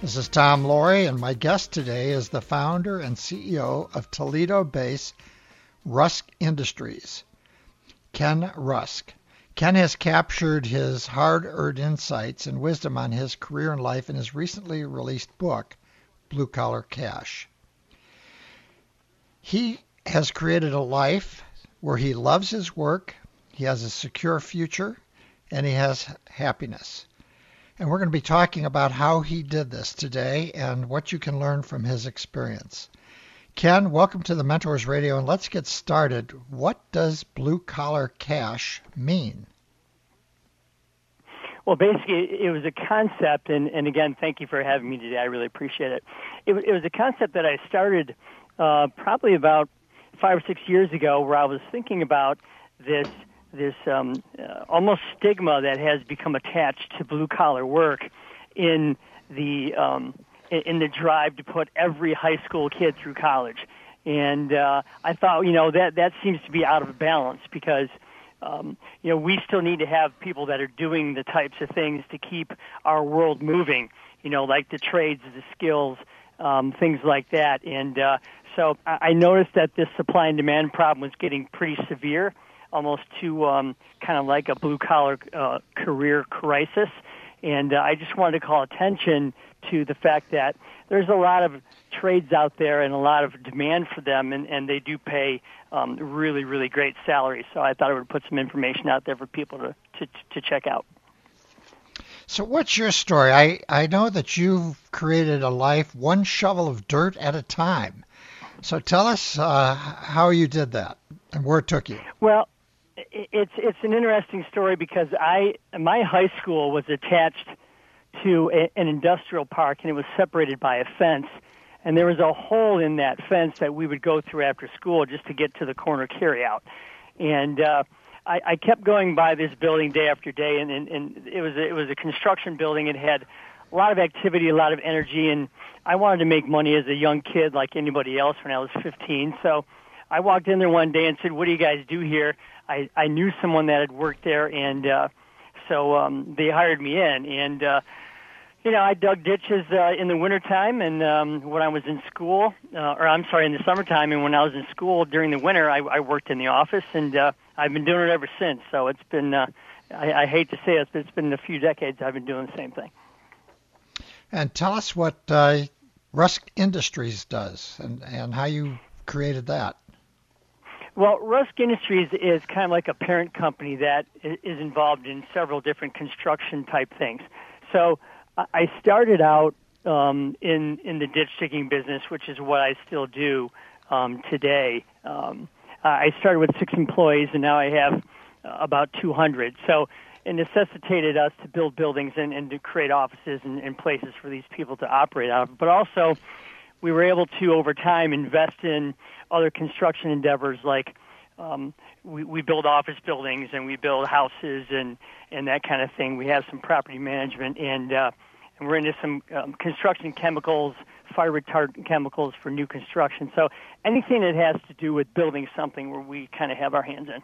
This is Tom Loarie, and my guest today is the founder and CEO of Toledo based Rusk Industries, Ken Rusk. Ken has captured his hard earned insights and wisdom on his career and life in his recently released book, Blue Collar Cash. He has created a life where he loves his work, he has a secure future, and he has happiness. And we're going to be talking about how he did this today and what you can learn from his experience. Ken, welcome to the Mentors Radio, and let's get started. What does blue collar cash mean? Well, basically, it was a concept, and, and again, thank you for having me today. I really appreciate it. It, it was a concept that I started uh, probably about five or six years ago, where I was thinking about this this um, uh, almost stigma that has become attached to blue collar work in the um, in the drive to put every high school kid through college. And uh, I thought, you know, that that seems to be out of balance because um, you know we still need to have people that are doing the types of things to keep our world moving. You know, like the trades, the skills, um, things like that. And uh, so I, I noticed that this supply and demand problem was getting pretty severe almost to um, kind of like a blue collar uh, career crisis. And uh, I just wanted to call attention to the fact that there's a lot of trades out there and a lot of demand for them, and, and they do pay um, really, really great salaries. So I thought I would put some information out there for people to, to, to check out. So, what's your story? I, I know that you've created a life one shovel of dirt at a time. So, tell us uh, how you did that and where it took you. Well, it's it's an interesting story because I my high school was attached to a, an industrial park and it was separated by a fence. And there was a hole in that fence that we would go through after school just to get to the corner carryout. And uh I, I kept going by this building day after day and, and, and it was it was a construction building. It had a lot of activity a lot of energy and I wanted to make money as a young kid like anybody else when I was 15 so I walked in there one day and said, "What do you guys do here?" I I knew someone that had worked there, and uh, so um, they hired me in. And uh, you know, I dug ditches uh, in the wintertime, and um, when I was in school, uh, or I'm sorry, in the summertime, and when I was in school during the winter, I, I worked in the office, and uh, I've been doing it ever since. So it's been, uh, I, I hate to say it, but it's been a few decades I've been doing the same thing. And tell us what uh, Rusk Industries does, and and how you created that. Well, Rusk Industries is kind of like a parent company that is involved in several different construction type things. So I started out um, in in the ditch digging business, which is what I still do um, today. Um, I started with six employees, and now I have uh, about 200. So it necessitated us to build buildings and, and to create offices and, and places for these people to operate out of. But also, we were able to over time invest in other construction endeavors like um, we, we build office buildings and we build houses and and that kind of thing. We have some property management and uh, and we're into some um, construction chemicals, fire retardant chemicals for new construction. So anything that has to do with building something where we kind of have our hands in.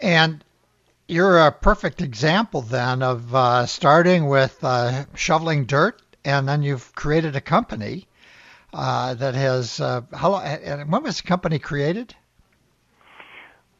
And you're a perfect example then of uh, starting with uh, shoveling dirt, and then you've created a company uh, that has uh, how and when was the company created?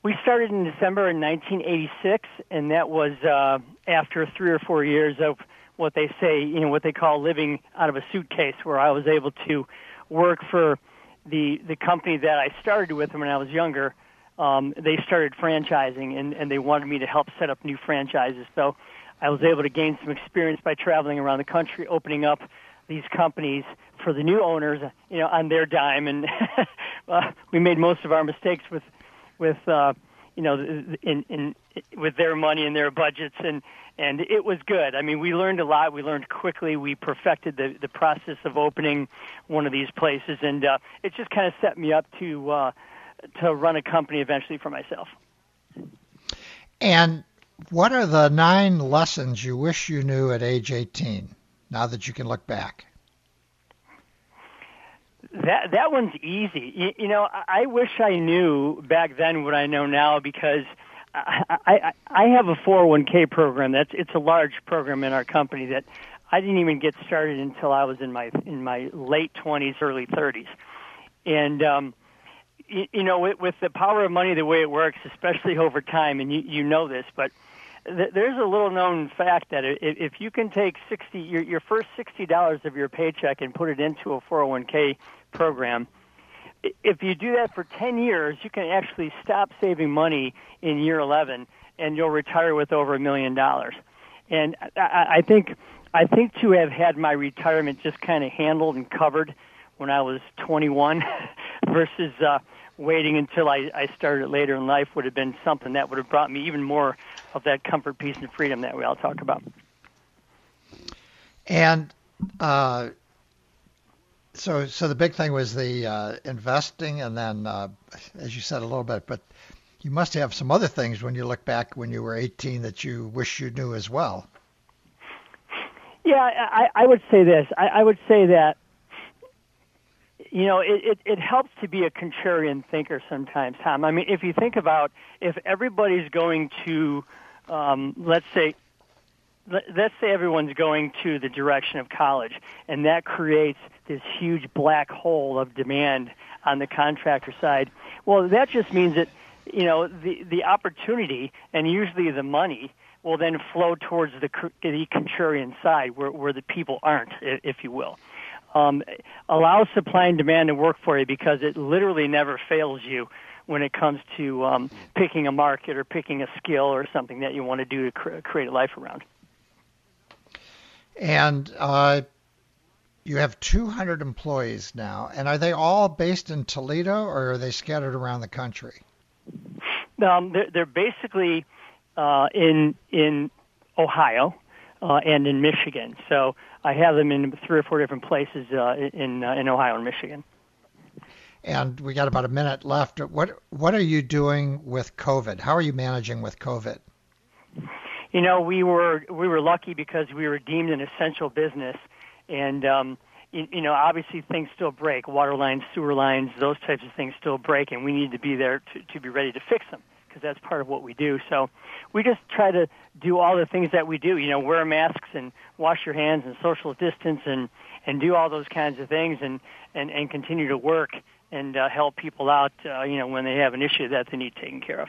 We started in December in 1986, and that was uh, after three or four years of what they say, you know, what they call living out of a suitcase, where I was able to work for the the company that I started with when I was younger. Um, they started franchising, and, and they wanted me to help set up new franchises. So I was able to gain some experience by traveling around the country, opening up these companies for the new owners, you know, on their dime, and uh, we made most of our mistakes with, with, uh, you know, in, in with their money and their budgets, and and it was good. I mean, we learned a lot. We learned quickly. We perfected the the process of opening one of these places, and uh, it just kind of set me up to uh, to run a company eventually for myself. And what are the nine lessons you wish you knew at age 18? Now that you can look back. That that one's easy. You, you know, I, wish I knew back then what I know now because I, I I have a 401k program. That's it's a large program in our company that I didn't even get started until I was in my in my late 20s, early 30s, and um, you, you know, with, with the power of money, the way it works, especially over time, and you you know this, but there's a little known fact that if you can take 60 your, your first $60 of your paycheck and put it into a 401k program if you do that for 10 years you can actually stop saving money in year 11 and you'll retire with over a million dollars. And I, I think I think to have had my retirement just kind of handled and covered when I was 21 versus uh, waiting until I, I started later in life would have been something that would have brought me even more of that comfort, peace, and freedom that we all talk about. And uh, so, so the big thing was the uh, investing, and then, uh, as you said a little bit, but you must have some other things when you look back when you were 18 that you wish you knew as well. Yeah, I, I would say this. I, I would say that you know, it, it, it helps to be a contrarian thinker sometimes, Tom. I mean, if you think about if everybody's going to, um, let's say, let, let's say everyone's going to the direction of college, and that creates this huge black hole of demand on the contractor side. Well, that just means that you know the the opportunity and usually the money will then flow towards the the contrarian side, where where the people aren't, if you will um, allows supply and demand to work for you because it literally never fails you when it comes to um, picking a market or picking a skill or something that you want to do to cr- create a life around. And uh, you have 200 employees now, and are they all based in Toledo or are they scattered around the country? Um, they're, they're basically uh, in in Ohio uh, and in Michigan. So I have them in three or four different places uh, in uh, in Ohio and Michigan. And we got about a minute left. What what are you doing with COVID? How are you managing with COVID? You know, we were we were lucky because we were deemed an essential business, and um, you, you know, obviously things still break. Water lines, sewer lines, those types of things still break, and we need to be there to, to be ready to fix them because that's part of what we do. So we just try to do all the things that we do. You know, wear masks and wash your hands and social distance and and do all those kinds of things and and and continue to work and uh, help people out. Uh, you know, when they have an issue that they need taken care of.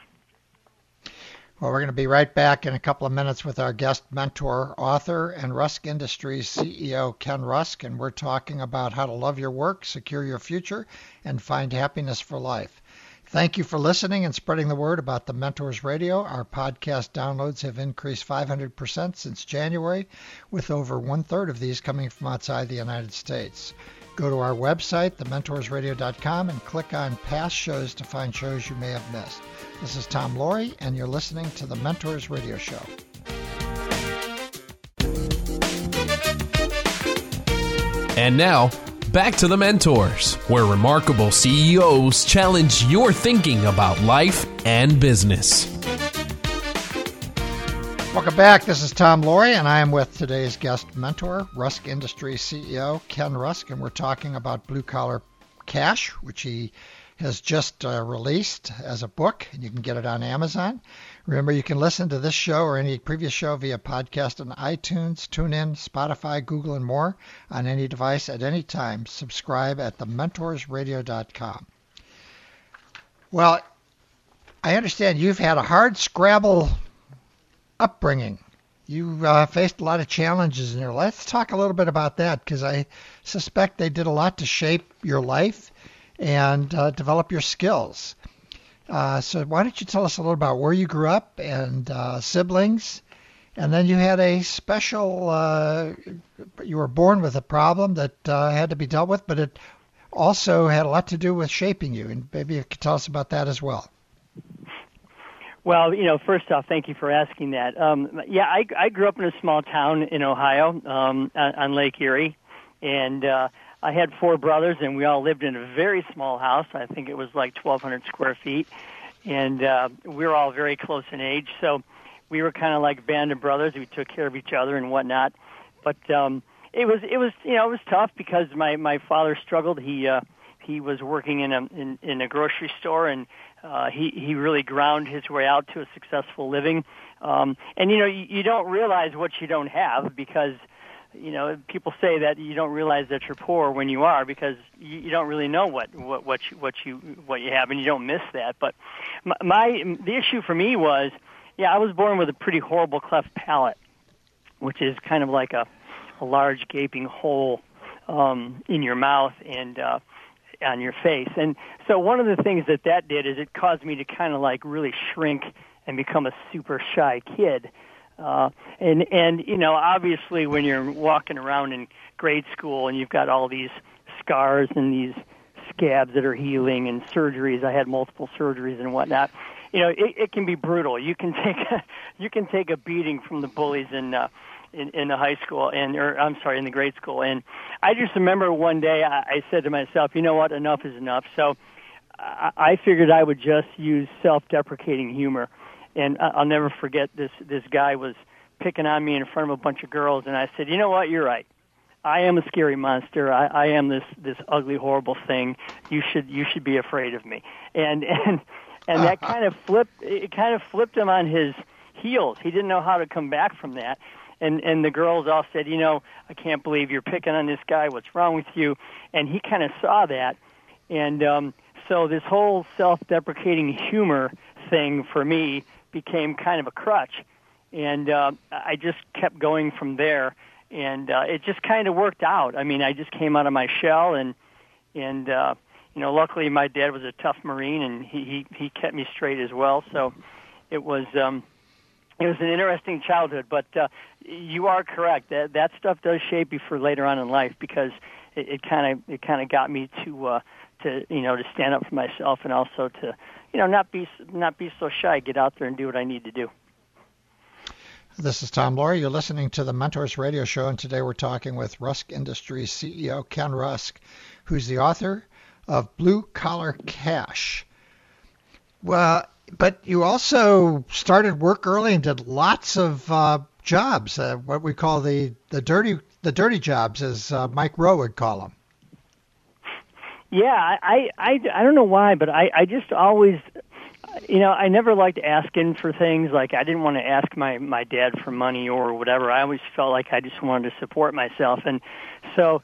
Well, we're going to be right back in a couple of minutes with our guest mentor, author, and Rusk Industries CEO Ken Rusk, and we're talking about how to love your work, secure your future, and find happiness for life. Thank you for listening and spreading the word about the Mentors Radio. Our podcast downloads have increased 500% since January, with over one third of these coming from outside the United States. Go to our website, thementorsradio.com, and click on past shows to find shows you may have missed. This is Tom Loarie, and you're listening to the Mentors Radio Show. And now, back to the mentors, where remarkable CEOs challenge your thinking about life and business. Welcome back. This is Tom Loarie, and I am with today's guest mentor, Rusk Industries CEO Ken Rusk, and we're talking about blue collar cash, which he has just uh, released as a book, and you can get it on Amazon. Remember, you can listen to this show or any previous show via podcast on iTunes, TuneIn, Spotify, Google, and more on any device at any time. Subscribe at thementorsradio.com. Well, I understand you've had a hard scrabble upbringing. You uh, faced a lot of challenges in your life. Let's talk a little bit about that because I suspect they did a lot to shape your life and uh, develop your skills. Uh, so why don't you tell us a little about where you grew up and uh, siblings And then you had a special, uh, you were born with a problem that uh, had to be dealt with, but it also had a lot to do with shaping you. And maybe you could tell us about that as well. Well, you know, first off, thank you for asking that. Um, yeah, I, I grew up in a small town in Ohio um, on, Lake Erie, and uh, I had four brothers, and we all lived in a very small house. I think it was like 1,200 square feet, and uh, we were all very close in age. So we were kind of like band of brothers. We took care of each other and whatnot. But um, it was it was you know it was tough because my my father struggled. He uh, he was working in a in, in a grocery store and uh, he he really ground his way out to a successful living. Um, and you know you, you don't realize what you don't have because you know people say that you don't realize that you're poor when you are because you, you don't really know what what what you, what you what you have and you don't miss that. But my, my the issue for me was yeah I was born with a pretty horrible cleft palate, which is kind of like a a large gaping hole um, in your mouth and uh, on your face. And so one of the things that that did is it caused me to kind of like really shrink and become a super shy kid. Uh, and and you know obviously when you're walking around in grade school and you've got all these scars and these scabs that are healing and surgeries. I had multiple surgeries and whatnot. You know, it, it can be brutal. You can take a, you can take a beating from the bullies and uh, in, in the high school and or I'm sorry in the grade school and I just remember one day I, I said to myself you know what enough is enough so I, I figured I would just use self-deprecating humor and I'll never forget this this guy was picking on me in front of a bunch of girls and I said you know what you're right I am a scary monster. I, I am this this ugly, horrible thing. You should you should be afraid of me. And and and that kind of flipped it kind of flipped him on his heels. He didn't know how to come back from that and and the girls all said, you know, I can't believe you're picking on this guy. What's wrong with you? And he kind of saw that, and um, so this whole self-deprecating humor thing for me became kind of a crutch, and uh, I just kept going from there, and uh, it just kind of worked out. I mean, I just came out of my shell, and and uh, you know, luckily my dad was a tough Marine, and he he, he kept me straight as well. So it was. um it was an interesting childhood, but uh, you are correct. That that stuff does shape you for later on in life because it kind of it kind of got me to uh, to you know to stand up for myself and also to you know not be not be so shy. Get out there and do what I need to do. This is Tom Loarie. You're listening to the Mentors Radio Show, and today we're talking with Rusk Industries CEO Ken Rusk, who's the author of Blue Collar Cash. Well, but you also started work early and did lots of uh, jobs, uh, what we call the, the dirty the dirty jobs, as uh, Mike Rowe would call them. Yeah, I, I I don't know why, but I I just always, you know, I never liked asking for things. Like I didn't want to ask my my dad for money or whatever. I always felt like I just wanted to support myself, and so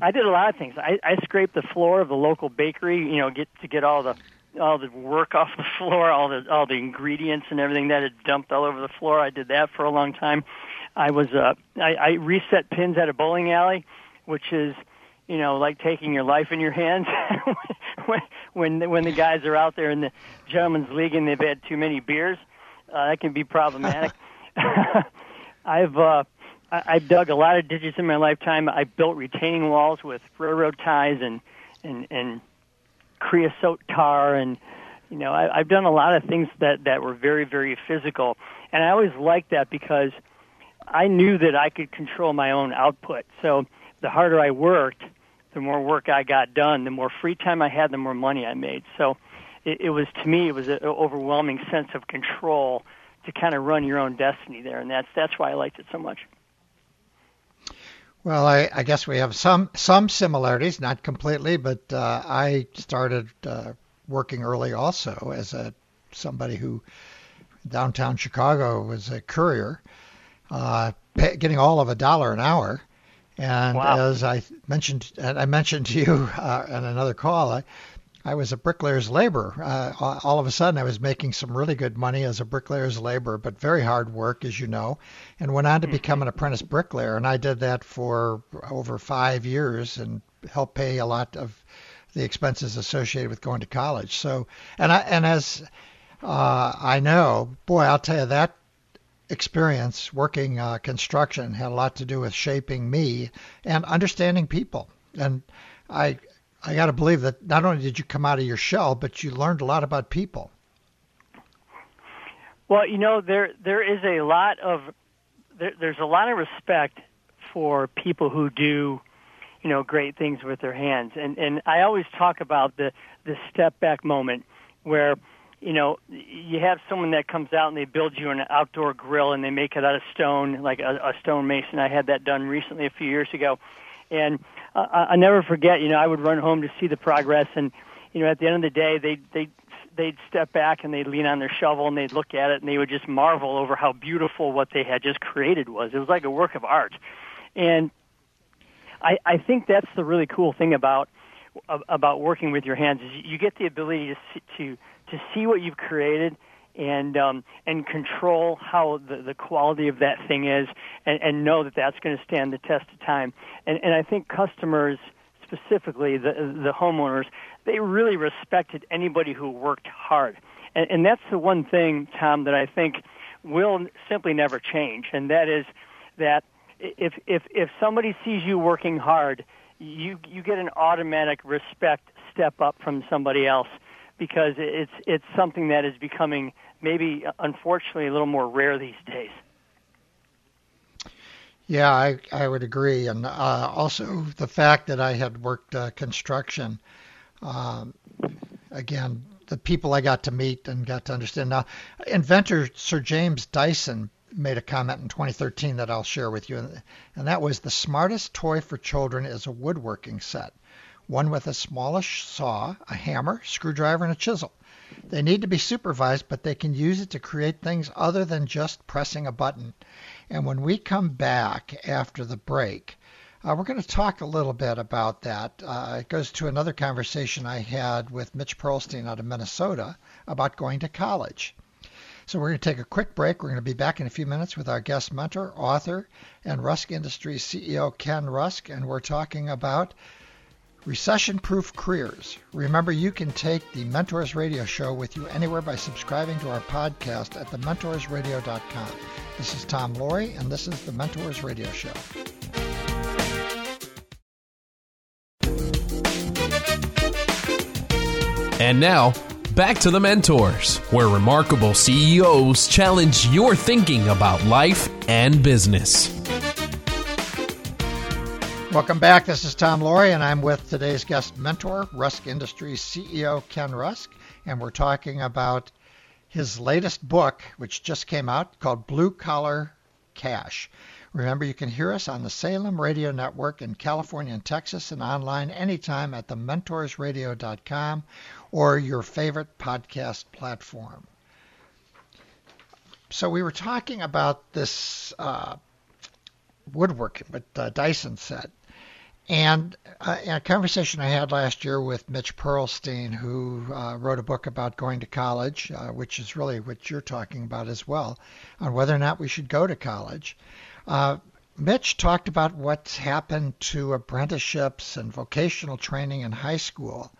I did a lot of things. I, I scraped the floor of the local bakery, you know, get to get all the all the work off the floor, all the all the ingredients and everything that had dumped all over the floor. I did that for a long time. I was uh, I, I reset pins at a bowling alley, which is you know like taking your life in your hands when when when the guys are out there in the gentlemen's league and they've had too many beers. Uh, that can be problematic. I've uh, I, I've dug a lot of ditches in my lifetime. I built retaining walls with railroad ties and and and creosote tar and you know I, I've done a lot of things that that were very very physical, and I always liked that because I knew that I could control my own output. So the harder I worked, the more work I got done, the more free time I had, the more money I made. So it, it was to me it was an overwhelming sense of control to kind of run your own destiny there, and that's that's why I liked it so much. Well, I, I, guess we have some some similarities, not completely, but uh, I started uh, working early also as a somebody who downtown Chicago was a courier, uh, pay, getting all of a dollar an hour. And wow. as I mentioned, and I mentioned to you uh, on another call, I, I was a bricklayer's laborer. Uh, all of a sudden, I was making some really good money as a bricklayer's laborer, but very hard work, as you know, and went on to become an apprentice bricklayer. And I did that for over five years and helped pay a lot of the expenses associated with going to college. So, and I and as uh, I know, boy, I'll tell you that experience working uh, construction had a lot to do with shaping me and understanding people. And I I got to believe that not only did you come out of your shell, but you learned a lot about people. Well, you know there there is a lot of there, there's a lot of respect for people who do you know great things with their hands, and and I always talk about the the step back moment where you know, you have someone that comes out and they build you an outdoor grill and they make it out of stone, like a, a stone mason. I had that done recently a few years ago, and uh, I never forget. You know, I would run home to see the progress, and you know, at the end of the day, they they they'd step back and they'd lean on their shovel and they'd look at it and they would just marvel over how beautiful what they had just created was. It was like a work of art, and I I think that's the really cool thing about about working with your hands is you get the ability to see, to to see what you've created and um, and control how the, the quality of that thing is, and, and know that that's going to stand the test of time. And, and I think customers, specifically the the homeowners, they really respected anybody who worked hard. And, and that's the one thing, Tom, that I think will simply never change, and that is that if if if somebody sees you working hard, you you get an automatic respect step up from somebody else because it's it's something that is becoming maybe unfortunately a little more rare these days. Yeah, I I would agree, and uh, also the fact that I had worked uh, construction. Um, again, the people I got to meet and got to understand. Now, inventor Sir James Dyson made a comment in 2013 that I'll share with you, and that was the smartest toy for children is a woodworking set one with a smallish saw, a hammer, screwdriver, and a chisel. They need to be supervised, but they can use it to create things other than just pressing a button. And when we come back after the break, uh, we're going to talk a little bit about that. Uh, it goes to another conversation I had with Mitch Pearlstein out of Minnesota about going to college. So we're going to take a quick break. We're going to be back in a few minutes with our guest mentor, author, and Rusk Industries CEO Ken Rusk, and we're talking about Recession Proof Careers. Remember, you can take the Mentors Radio Show with you anywhere by subscribing to our podcast at thementorsradio.com. This is Tom Loarie, and this is the Mentors Radio Show. And now, back to the Mentors, where remarkable CEOs challenge your thinking about life and business. Welcome back. This is Tom Loarie, and I'm with today's guest mentor, Rusk Industries CEO Ken Rusk, and we're talking about his latest book, which just came out, called Blue Collar Cash. Remember, you can hear us on the Salem Radio Network in California and Texas, and online anytime at thementorsradio.com or your favorite podcast platform. So we were talking about this uh, woodworking, what uh, Dyson said. And uh, a conversation I had last year with Mitch Pearlstein, who uh, wrote a book about going to college, uh, which is really what you're talking about as well, on whether or not we should go to college. Uh, Mitch talked about what's happened to apprenticeships and vocational training in high school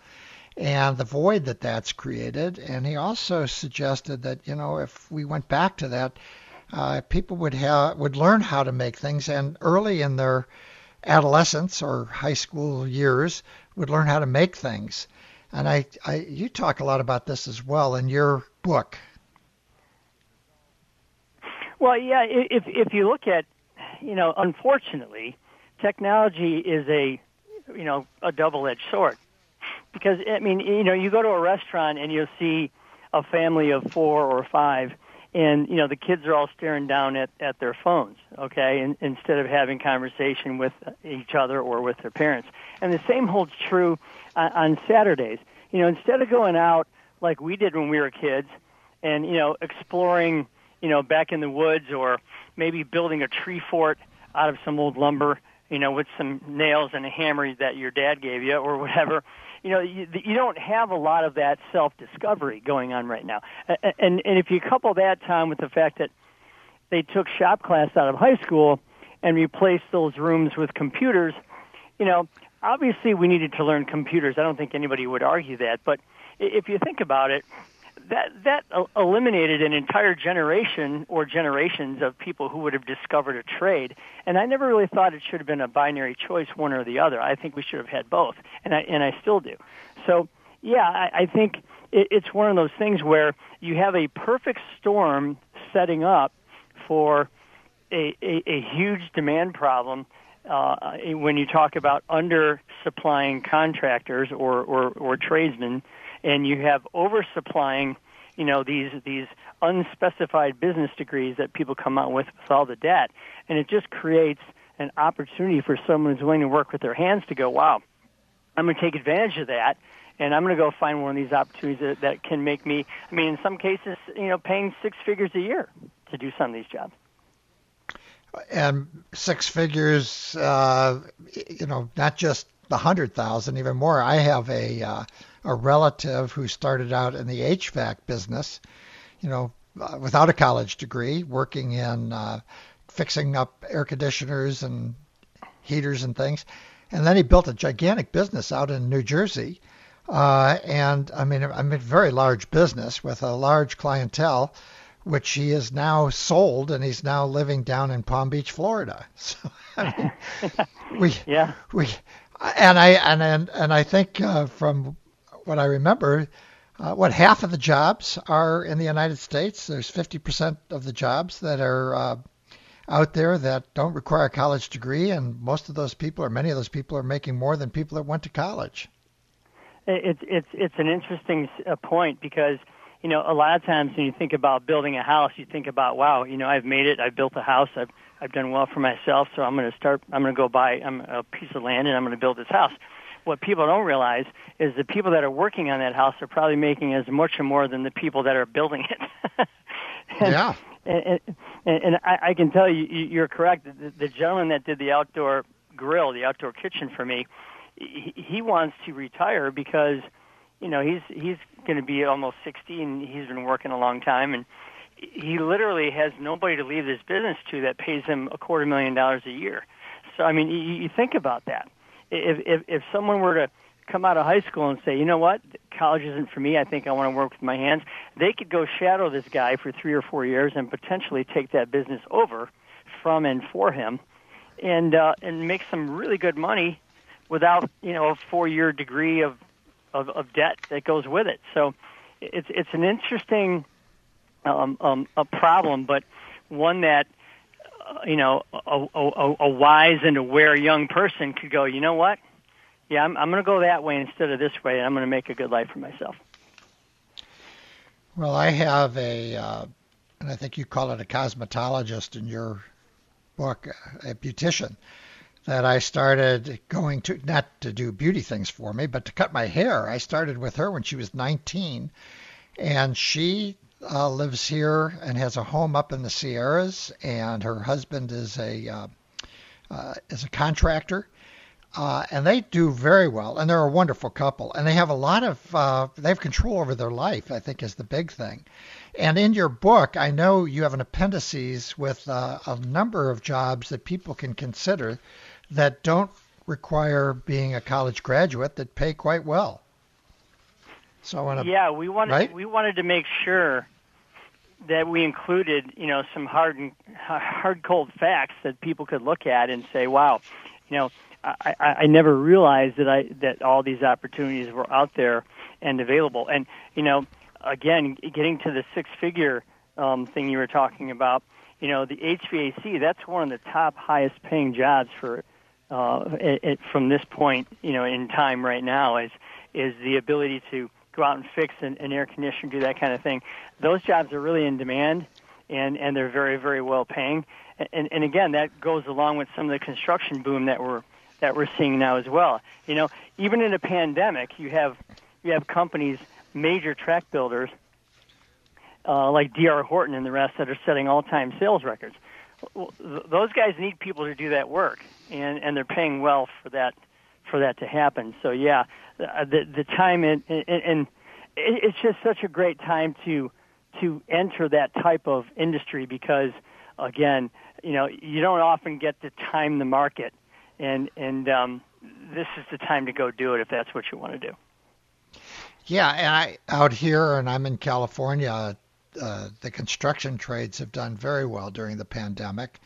and the void that that's created. And he also suggested that, you know, if we went back to that, uh, people would have would learn how to make things and early in their adolescence or high school years would learn how to make things. And I, I, you talk a lot about this as well in your book. Well, yeah. If if you look at, you know, unfortunately, technology is a, you know, a double-edged sword, because I mean, you know, you go to a restaurant and you'll see a family of four or five and you know the kids are all staring down at at their phones okay and, instead of having conversation with each other or with their parents. And the same holds true on, on saturdays. You know instead of going out like we did when we were kids and you know exploring you know back in the woods or maybe building a tree fort out of some old lumber you know with some nails and a hammer that your dad gave you or whatever you know, you, you don't have a lot of that self-discovery going on right now. And, and, and if you couple that, time with the fact that they took shop class out of high school and replaced those rooms with computers, you know, obviously we needed to learn computers. I don't think anybody would argue that. But if you think about it, that that eliminated an entire generation or generations of people who would have discovered a trade. And I never really thought it should have been a binary choice, one or the other. I think we should have had both, and I and I still do. So yeah, I, I think it, it's one of those things where you have a perfect storm setting up for a, a, a huge demand problem uh, when you talk about under supplying contractors or, or, or tradesmen, and you have oversupplying, you know, these these unspecified business degrees that people come out with with all the debt, and it just creates an opportunity for someone who's willing to work with their hands to go, wow, I'm going to take advantage of that, and I'm going to go find one of these opportunities that, that can make me. I mean, in some cases, you know, paying six figures a year to do some of these jobs and six figures, uh, you know, not just the hundred thousand, even more. I have a uh, a relative who started out in the HVAC business, you know, uh, without a college degree, working in uh, fixing up air conditioners and heaters and things, and then he built a gigantic business out in New Jersey. Uh, and I mean, I mean, very large business with a large clientele which he has now sold, and he's now living down in Palm Beach, Florida. So I mean, we yeah we and I and and, and I think uh, from what I remember, uh, what half of the jobs are in the United States. There's 50% of the jobs that are uh, out there that don't require a college degree, and most of those people, or many of those people, are making more than people that went to college. It's it's it's an interesting uh, point because you know, a lot of times when you think about building a house, you think about, wow, you know, I've made it, I've built a house, I've I've done well for myself, so I'm going to start. I'm going to go buy um, a piece of land and I'm going to build this house. What people don't realize is the people that are working on that house are probably making as much or more than the people that are building it. and, yeah. And, and, and I, I can tell you, you're correct. The, the gentleman that did the outdoor grill, the outdoor kitchen for me, he, he wants to retire because you know he's he's going to be almost 60 and he's been working a long time and he literally has nobody to leave this business to that pays him a quarter million dollars a year. So I mean, you, you think about that. If if if someone were to come out of high school and say, you know what, college isn't for me. I think I want to work with my hands. They could go shadow this guy for three or four years and potentially take that business over from and for him, and uh, and make some really good money without you know a four year degree of of, of debt that goes with it. So it's it's an interesting um, um, a problem, but one that uh, you know a, a, a wise and aware young person could go. You know what? Yeah, I'm, I'm going to go that way instead of this way, and I'm going to make a good life for myself. Well, I have a, uh, and I think you call it a cosmetologist in your book, a beautician that I started going to, not to do beauty things for me, but to cut my hair. I started with her when she was 19, and she uh, lives here and has a home up in the Sierras, and her husband is a uh, uh, is a contractor. Uh, and they do very well, and they're a wonderful couple, and they have a lot of uh, they have control over their life. I think is the big thing. And in your book, I know you have an appendices with uh, a number of jobs that people can consider that don't require being a college graduate that pay quite well. So I want to, yeah, we wanted right? we wanted to make sure that we included you know some hard and hard cold facts that people could look at and say, wow, you know. I, I, I never realized that I that all these opportunities were out there and available. And you know, again, getting to the six-figure um, thing you were talking about, you know, the HVAC that's one of the top highest-paying jobs for uh, it, it, from this point, you know, in time right now is is the ability to go out and fix an, an air conditioner, do that kind of thing. Those jobs are really in demand, and and they're very very well paying. And and again, that goes along with some of the construction boom that we're that we're seeing now as well. You know, even in a pandemic, you have you have companies, major track builders, uh, like D.R. Horton and the rest, that are setting all-time sales records. Well, those guys need people to do that work, and and they're paying well for that for that to happen. So yeah, the the time and, and it's just such a great time to to enter that type of industry because again, you know, you don't often get to time the market, and and um, this is the time to go do it if that's what you want to do. Yeah, and I out here, and I'm in California. Uh, the construction trades have done very well during the pandemic,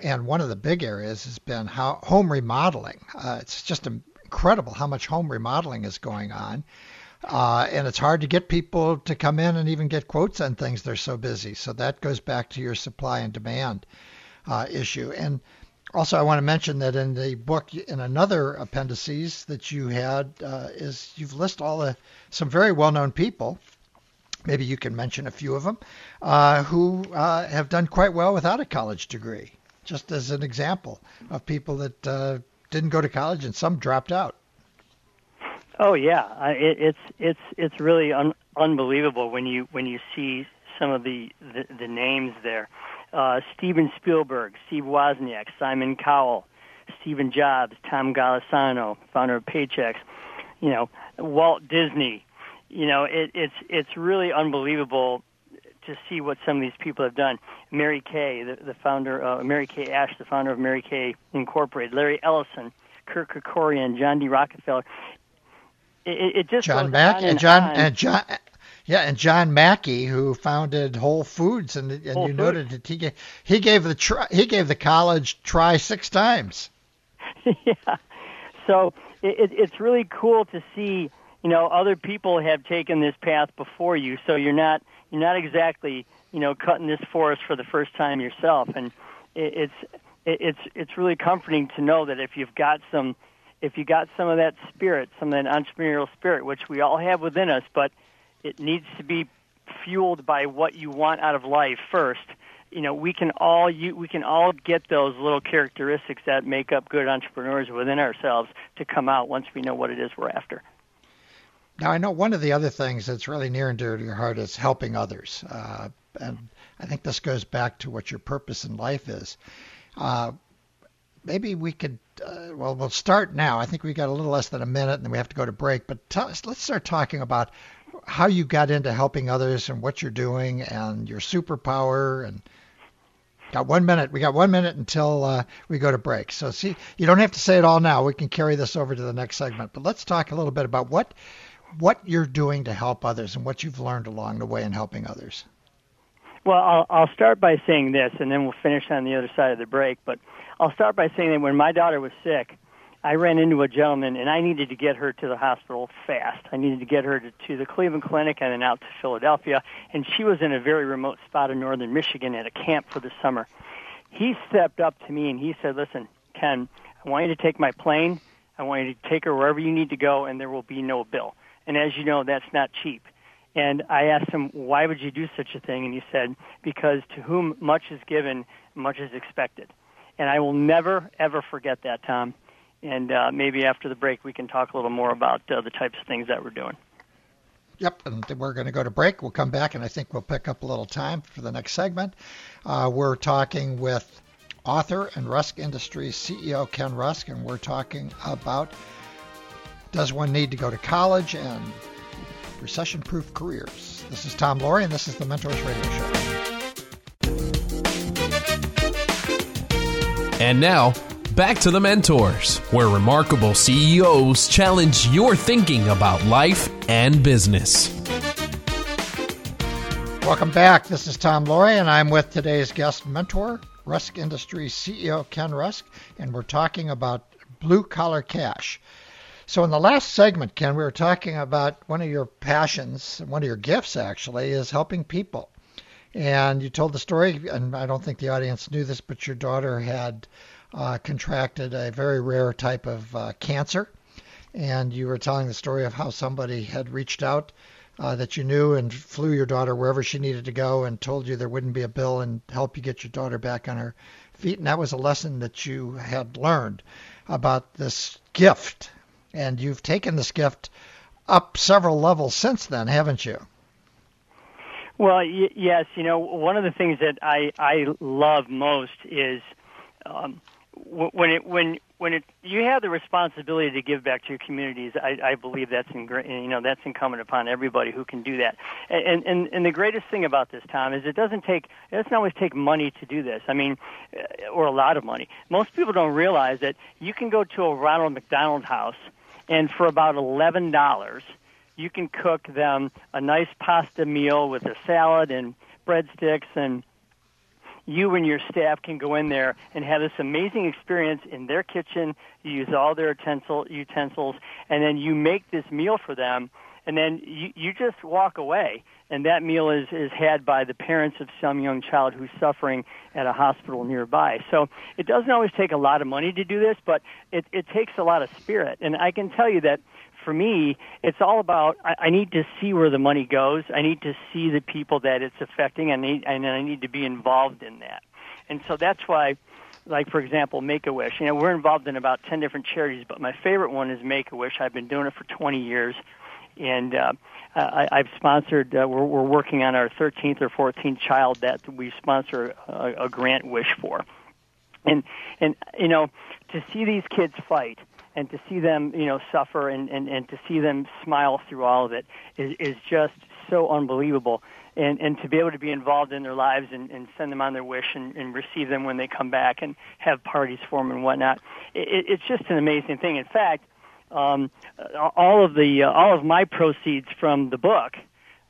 and one of the big areas has been how home remodeling. Uh, it's just incredible how much home remodeling is going on. Uh, and it's hard to get people to come in and even get quotes on things. They're so busy. So that goes back to your supply and demand uh, issue. And also, I want to mention that in the book, in another appendices that you had, uh, is you've listed all the some very well-known people. Maybe you can mention a few of them uh, who uh, have done quite well without a college degree, just as an example of people that uh, didn't go to college and some dropped out. Oh yeah, it, it's it's it's really un- unbelievable when you when you see some of the the, the names there. Uh, Steven Spielberg, Steve Wozniak, Simon Cowell, Stephen Jobs, Tom Golisano, founder of Paychex, you know, Walt Disney. You know, it, it's it's really unbelievable to see what some of these people have done. Mary Kay, the, the founder, uh, Mary Kay Ash, the founder of Mary Kay Incorporated, Larry Ellison, Kirk Kerkorian, John D. Rockefeller. It, it just John Mack and and John on. and John. Yeah, and John Mackey, who founded Whole Foods, and, and Whole you Foods. noted that he gave, he gave the try, he gave the college try six times. yeah. So it, it, it's really cool to see, you know, other people have taken this path before you. So you're not you're not exactly, you know, cutting this forest for the first time yourself. And it, it's it, it's it's really comforting to know that if you've got some if you got some of that spirit, some of that entrepreneurial spirit, which we all have within us, but it needs to be fueled by what you want out of life first. You know, we can all you, we can all get those little characteristics that make up good entrepreneurs within ourselves to come out once we know what it is we're after. Now I know one of the other things that's really near and dear to your heart is helping others, uh, and I think this goes back to what your purpose in life is. Uh, maybe we could, uh, well, we'll start now. I think we got a little less than a minute, and then we have to go to break. But let's start talking about how you got into helping others and what you're doing and your superpower and got one minute we got one minute until uh, we go to break so see you don't have to say it all now we can carry this over to the next segment but let's talk a little bit about what what you're doing to help others and what you've learned along the way in helping others Well, I'll, I'll start by saying this, and then we'll finish on the other side of the break. But I'll start by saying that when my daughter was sick, I ran into a gentleman, and I needed to get her to the hospital fast. I needed to get her to, to the Cleveland Clinic and then out to Philadelphia. And she was in a very remote spot in northern Michigan at a camp for the summer. He stepped up to me and he said, "Listen, Ken, I want you to take my plane. I want you to take her wherever you need to go, and there will be no bill." And as you know, that's not cheap. And I asked him, why would you do such a thing? And he said, because to whom much is given, much is expected. And I will never, ever forget that, Tom. And uh, maybe after the break, we can talk a little more about uh, the types of things that we're doing. Yep, and we're going to go to break. We'll come back, and I think we'll pick up a little time for the next segment. Uh, we're talking with author and Rusk Industries CEO Ken Rusk, and we're talking about does one need to go to college and recession-proof careers. This is Tom Loarie, and this is the Mentors Radio Show. And now, back to the Mentors, where remarkable CEOs challenge your thinking about life and business. Welcome back. This is Tom Loarie, and I'm with today's guest mentor, Rusk Industries CEO Ken Rusk, and we're talking about blue collar cash. So, in the last segment, Ken, we were talking about one of your passions, one of your gifts actually, is helping people. And you told the story, and I don't think the audience knew this, but your daughter had uh, contracted a very rare type of uh, cancer. And you were telling the story of how somebody had reached out uh, that you knew and flew your daughter wherever she needed to go and told you there wouldn't be a bill and help you get your daughter back on her feet. And that was a lesson that you had learned about this gift. And you've taken this gift up several levels since then, haven't you? Well, y- yes. You know, one of the things that I I love most is um, when it when when it you have the responsibility to give back to your communities. I, I believe that's in, you know that's incumbent upon everybody who can do that. And, and and the greatest thing about this, Tom, is it doesn't take it doesn't always take money to do this. I mean, uh, or a lot of money. Most people don't realize that you can go to a Ronald McDonald House and for about eleven dollars you can cook them a nice pasta meal with a salad and breadsticks and you and your staff can go in there and have this amazing experience in their kitchen. You use all their utensil, utensils, and then you make this meal for them, and then you, you just walk away. And that meal is, is had by the parents of some young child who's suffering at a hospital nearby. So it doesn't always take a lot of money to do this, but it, it takes a lot of spirit. And I can tell you that for me, it's all about I, I need to see where the money goes. I need to see the people that it's affecting, and, need, and I need to be involved in that. And so that's why, like for example, Make a Wish. You know, we're involved in about ten different charities, but my favorite one is Make a Wish. I've been doing it for 20 years, and uh, I, I've sponsored. Uh, we're, we're working on our 13th or 14th child that we sponsor a, a grant wish for, and and you know, to see these kids fight and to see them, you know, suffer and, and, and to see them smile through all of it is, is just so unbelievable. And, and to be able to be involved in their lives and, and send them on their wish and, and receive them when they come back and have parties for them and whatnot, it, it's just an amazing thing. In fact, um, all of the uh, all of my proceeds from the book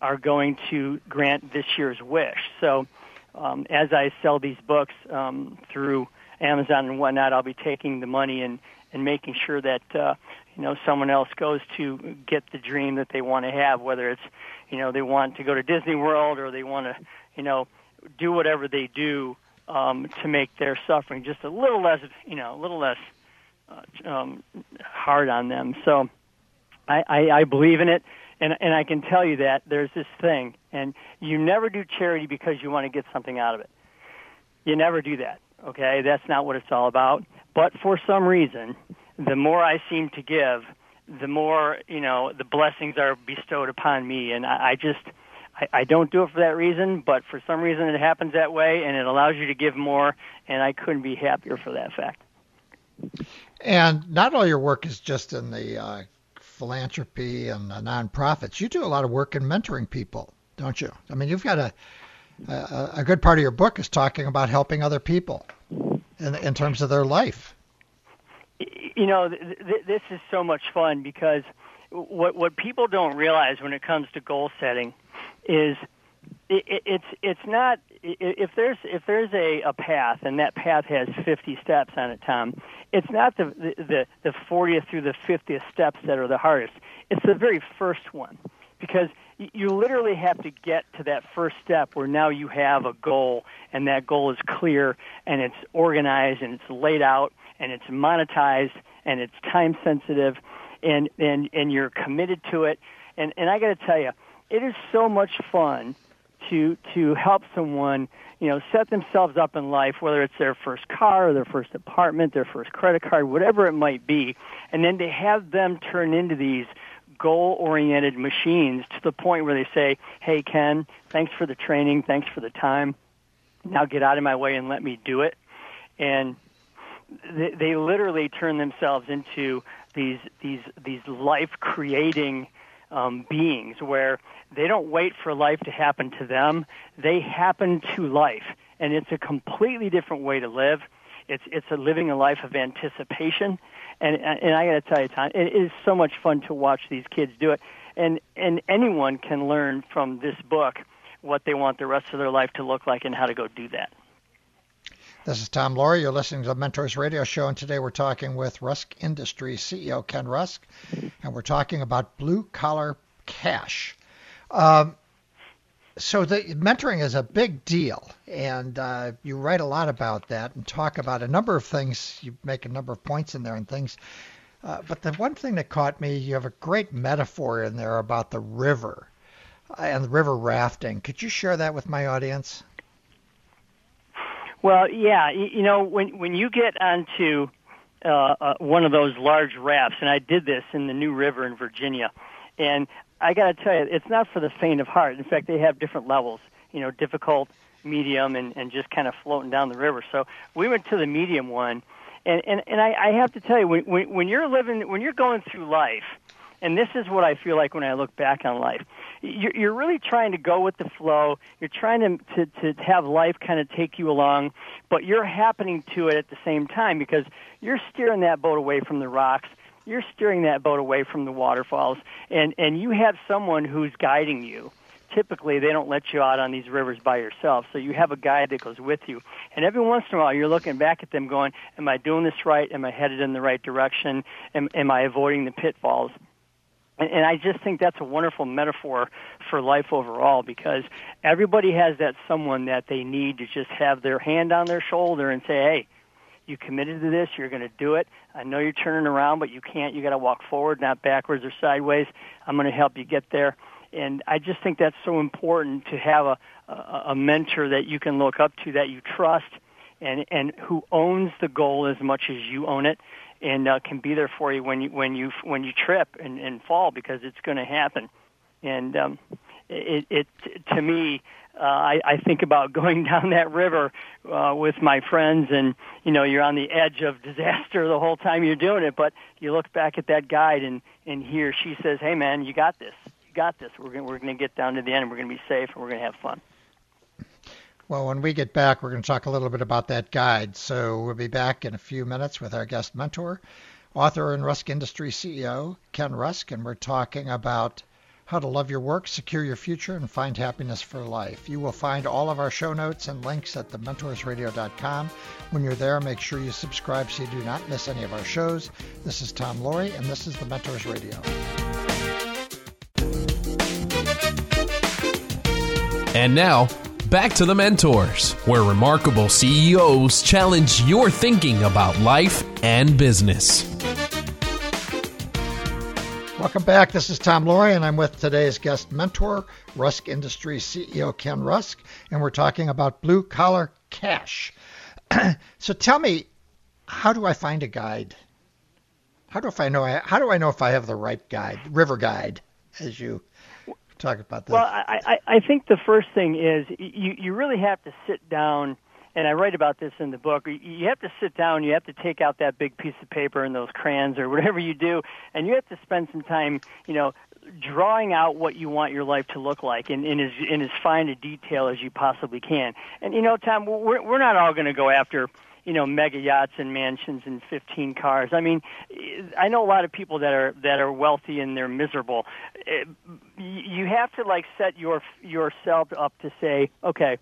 are going to grant this year's wish. So, um, as I sell these books um, through Amazon and whatnot, I'll be taking the money and and making sure that uh, you know someone else goes to get the dream that they want to have, whether it's you know they want to go to Disney World or they want to you know do whatever they do um, to make their suffering just a little less you know a little less uh, um, hard on them. So I, I, I believe in it. And, and I can tell you that there's this thing, and you never do charity because you want to get something out of it. You never do that. Okay, that's not what it's all about. But for some reason, the more I seem to give, the more you know the blessings are bestowed upon me, and I, I just I, I don't do it for that reason, but for some reason it happens that way, and it allows you to give more, and I couldn't be happier for that fact. And not all your work is just in the uh, philanthropy and the nonprofits. You do a lot of work in mentoring people, don't you? I mean, you've got a a, a good part of your book is talking about helping other people in, in terms of their life. You know, th- th- this is so much fun because what what people don't realize when it comes to goal setting is it, it, it's it's not if there's if there's a, a path and that path has 50 steps on it, Tom. It's not the the the 40th through the 50th steps that are the hardest. It's the very first one because you literally have to get to that first step where now you have a goal and that goal is clear and it's organized and it's laid out and it's monetized and it's time sensitive and and and you're committed to it and and I got to tell you it is so much fun to to help someone you know set themselves up in life whether it's their first car or their first apartment their first credit card whatever it might be and then to have them turn into these goal oriented machines to the point where they say, Hey, Ken, thanks for the training, thanks for the time. Now get out of my way and let me do it. And they, they literally turn themselves into these, these, these life creating um, beings where they don't wait for life to happen to them, they happen to life. And it's a completely different way to live. It's, it's a living a life of anticipation and and I got to tell you, Tom, it is so much fun to watch these kids do it, and and anyone can learn from this book what they want the rest of their life to look like and how to go do that. This is Tom Loarie. You're listening to the Mentors Radio Show, and today we're talking with Rusk Industries CEO Ken Rusk, and we're talking about blue collar cash. Um, so the mentoring is a big deal, and uh, you write a lot about that and talk about a number of things. You make a number of points in there and things. Uh, but the one thing that caught me, you have a great metaphor in there about the river uh, and the river rafting. Could you share that with my audience? Well, yeah. You know, when when you get onto uh, uh, one of those large rafts, and I did this in the New River in Virginia, and I got to tell you, it's not for the faint of heart. In fact, they have different levels. You know, difficult, medium, and and just kind of floating down the river. So we went to the medium one, and and and I, I have to tell you, when when, when you're living, when you're going through life, and this is what I feel like when I look back on life. You're, really trying to go with the flow. You're trying to, to to have life kind of take you along, but you're happening to it at the same time because you're steering that boat away from the rocks you're steering that boat away from the waterfalls, and and you have someone who's guiding you. Typically, they don't let you out on these rivers by yourself, so you have a guide that goes with you. And every once in a while, you're looking back at them, going, "Am I doing this right? Am I headed in the right direction? Am, am I avoiding the pitfalls?" And, I just think that's a wonderful metaphor for life overall because everybody has that someone that they need to just have their hand on their shoulder and say, "Hey." You committed to this. You're going to do it. I know you're turning around, but you can't. You got to walk forward, not backwards or sideways. I'm going to help you get there. And I just think that's so important to have a, a, a mentor that you can look up to, that you trust, and and who owns the goal as much as you own it, and uh, can be there for you when you when you when you trip and, and fall because it's going to happen. And um, it, it to me, uh, I, I think about going down that river uh, with my friends, and you know, you're on the edge of disaster the whole time you're doing it. But you look back at that guide, and and he or she says, "Hey, man, you got this. You got this. We're gonna, we're going to get down to the end. and We're going to be safe, and we're going to have fun." Well, when we get back, we're going to talk a little bit about that guide. So we'll be back in a few minutes with our guest mentor, author and Rusk Industry CEO Ken Rusk, and we're talking about how to love your work, secure your future, and find happiness for life. You will find all of our show notes and links at thementorsradio.com. When you're there, make sure you subscribe so you do not miss any of our shows. This is Tom Loarie, and this is The Mentors Radio. And now, back to The Mentors, where remarkable CEOs challenge your thinking about life and business. Welcome back. This is Tom Loarie, and I'm with today's guest mentor, Rusk Industries CEO Ken Rusk, and we're talking about blue collar cash. so tell me, how do I find a guide? How do I know? How do I know if I have the right guide, river guide, as you talk about? Well, I, I, I think the first thing is you you really have to sit down and I write about this in the book. You have to sit down, you have to take out that big piece of paper and those crayons or whatever you do, and you have to spend some time, you know, drawing out what you want your life to look like in, in as in as fine a detail as you possibly can. And you know, Tom, we're we're not all going to go after you know mega yachts and mansions and 15 cars. I mean, I know a lot of people that are that are wealthy and they're miserable. You have to like set your yourself up to say, okay,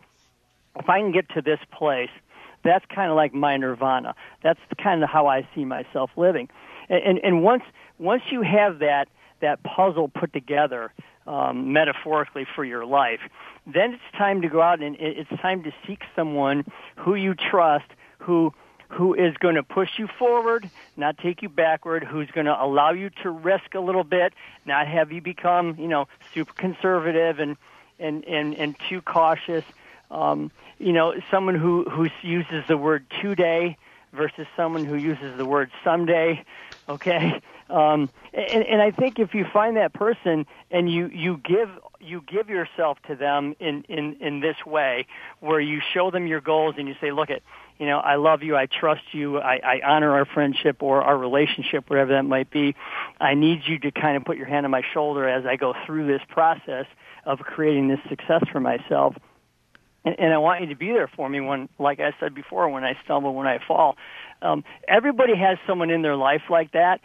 if I can get to this place, that's kind of like my nirvana. That's kind of how I see myself living. And, and, and once once you have that that puzzle put together um, metaphorically for your life, then it's time to go out and it's time to seek someone who you trust, who who is going to push you forward, not take you backward, who's going to allow you to risk a little bit, not have you become, you know, super conservative and and and, and too cautious um, you know, someone who who uses the word today versus someone who uses the word someday. Okay, um, and, and I think if you find that person and you you give you give yourself to them in in in this way, where you show them your goals and you say, look at you know, I love you, I trust you, I, I honor our friendship or our relationship, whatever that might be. I need you to kind of put your hand on my shoulder as I go through this process of creating this success for myself and, and I want you to be there for me when, like I said before, when I stumble, when I fall. Um, everybody has someone in their life like that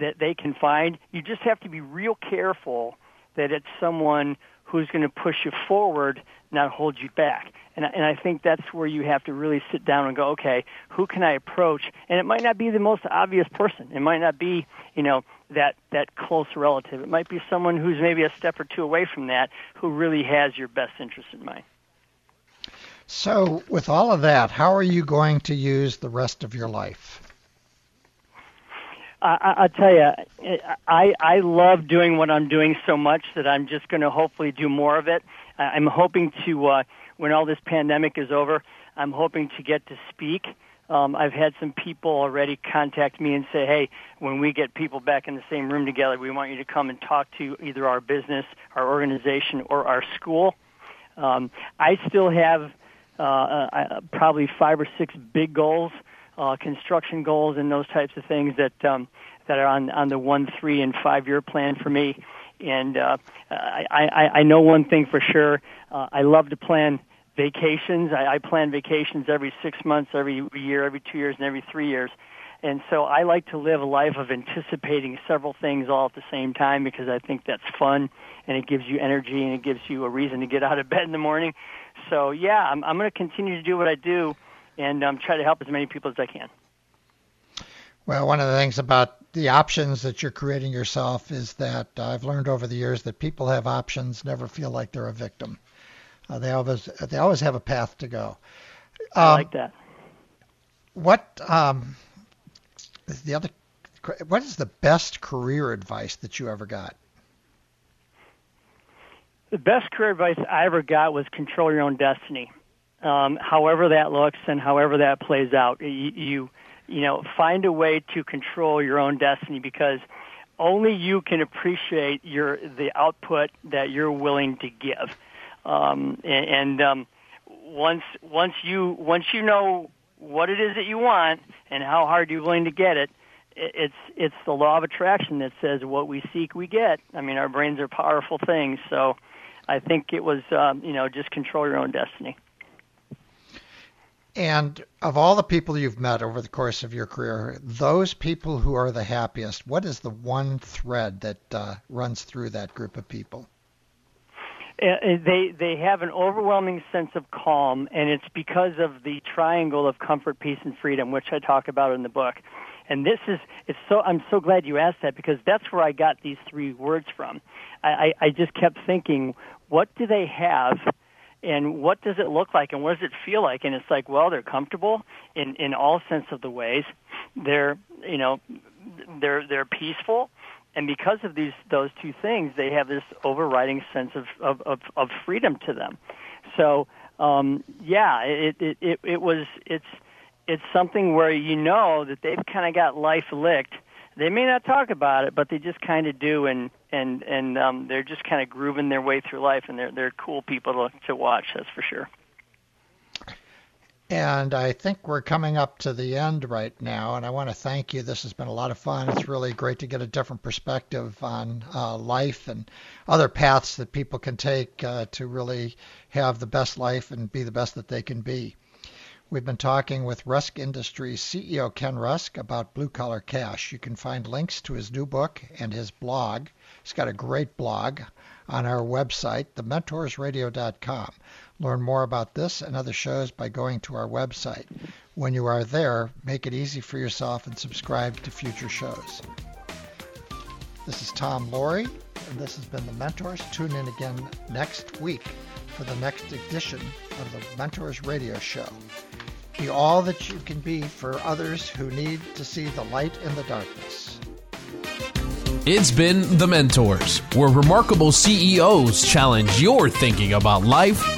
that they can find. You just have to be real careful that it's someone who's going to push you forward, not hold you back. And, and I think that's where you have to really sit down and go, okay, who can I approach? And it might not be the most obvious person. It might not be, you know, that that close relative. It might be someone who's maybe a step or two away from that, who really has your best interest in mind. So, with all of that, how are you going to use the rest of your life? I, I tell you, I I love doing what I'm doing so much that I'm just going to hopefully do more of it. I'm hoping to uh, when all this pandemic is over, I'm hoping to get to speak. Um, I've had some people already contact me and say, "Hey, when we get people back in the same room together, we want you to come and talk to either our business, our organization, or our school." Um, I still have uh, uh, probably five or six big goals, uh, construction goals, and those types of things that um, that are on on the one, three, and five year plan for me. And uh, I, I, I know one thing for sure. Uh, I love to plan vacations. I, I plan vacations every six months, every year, every two years, and every three years. And so I like to live a life of anticipating several things all at the same time because I think that's fun and it gives you energy and it gives you a reason to get out of bed in the morning. So yeah, I'm, I'm going to continue to do what I do and um, try to help as many people as I can. Well, one of the things about the options that you're creating yourself is that I've learned over the years that people have options, never feel like they're a victim. Uh, they always they always have a path to go. Um, I like that. What um, the other? What is the best career advice that you ever got? The best career advice I ever got was control your own destiny. Um, however that looks and however that plays out, you, you you know find a way to control your own destiny because only you can appreciate your the output that you're willing to give. Um, and, and um, once once you once you know what it is that you want and how hard you're willing to get it, it's it's the law of attraction that says what we seek we get. I mean, our brains are powerful things, so I think it was um, you know just control your own destiny. And of all the people you've met over the course of your career, those people who are the happiest, what is the one thread that uh, runs through that group of people? Uh, they they have an overwhelming sense of calm, and it's because of the triangle of comfort, peace, and freedom, which I talk about in the book. And this is it's so I'm so glad you asked that because that's where I got these three words from. I, I, I just kept thinking, what do they have? and what does it look like and what does it feel like and it's like well they're comfortable in in all sense of the ways they're you know they're they're peaceful and because of these those two things, they have this overriding sense of of of, of freedom to them. So um, yeah, it, it it it was it's it's something where you know that they've kind of got life licked. They may not talk about it, but they just kind of do, and and and um, they're just kind of grooving their way through life, and they're they're cool people to to watch. That's for sure. And I think we're coming up to the end right now. And I want to thank you. This has been a lot of fun. It's really great to get a different perspective on uh, life and other paths that people can take uh, to really have the best life and be the best that they can be. We've been talking with Rusk Industries CEO Ken Rusk about blue collar cash. You can find links to his new book and his blog. He's got a great blog on our website, thementorsradio.com. Learn more about this and other shows by going to our website. When you are there, make it easy for yourself and subscribe to future shows. This is Tom Loarie, and this has been The Mentors. Tune in again next week for the next edition of the Mentors Radio Show. Be all that you can be for others who need to see the light in the darkness. It's been The Mentors, where remarkable CEOs challenge your thinking about life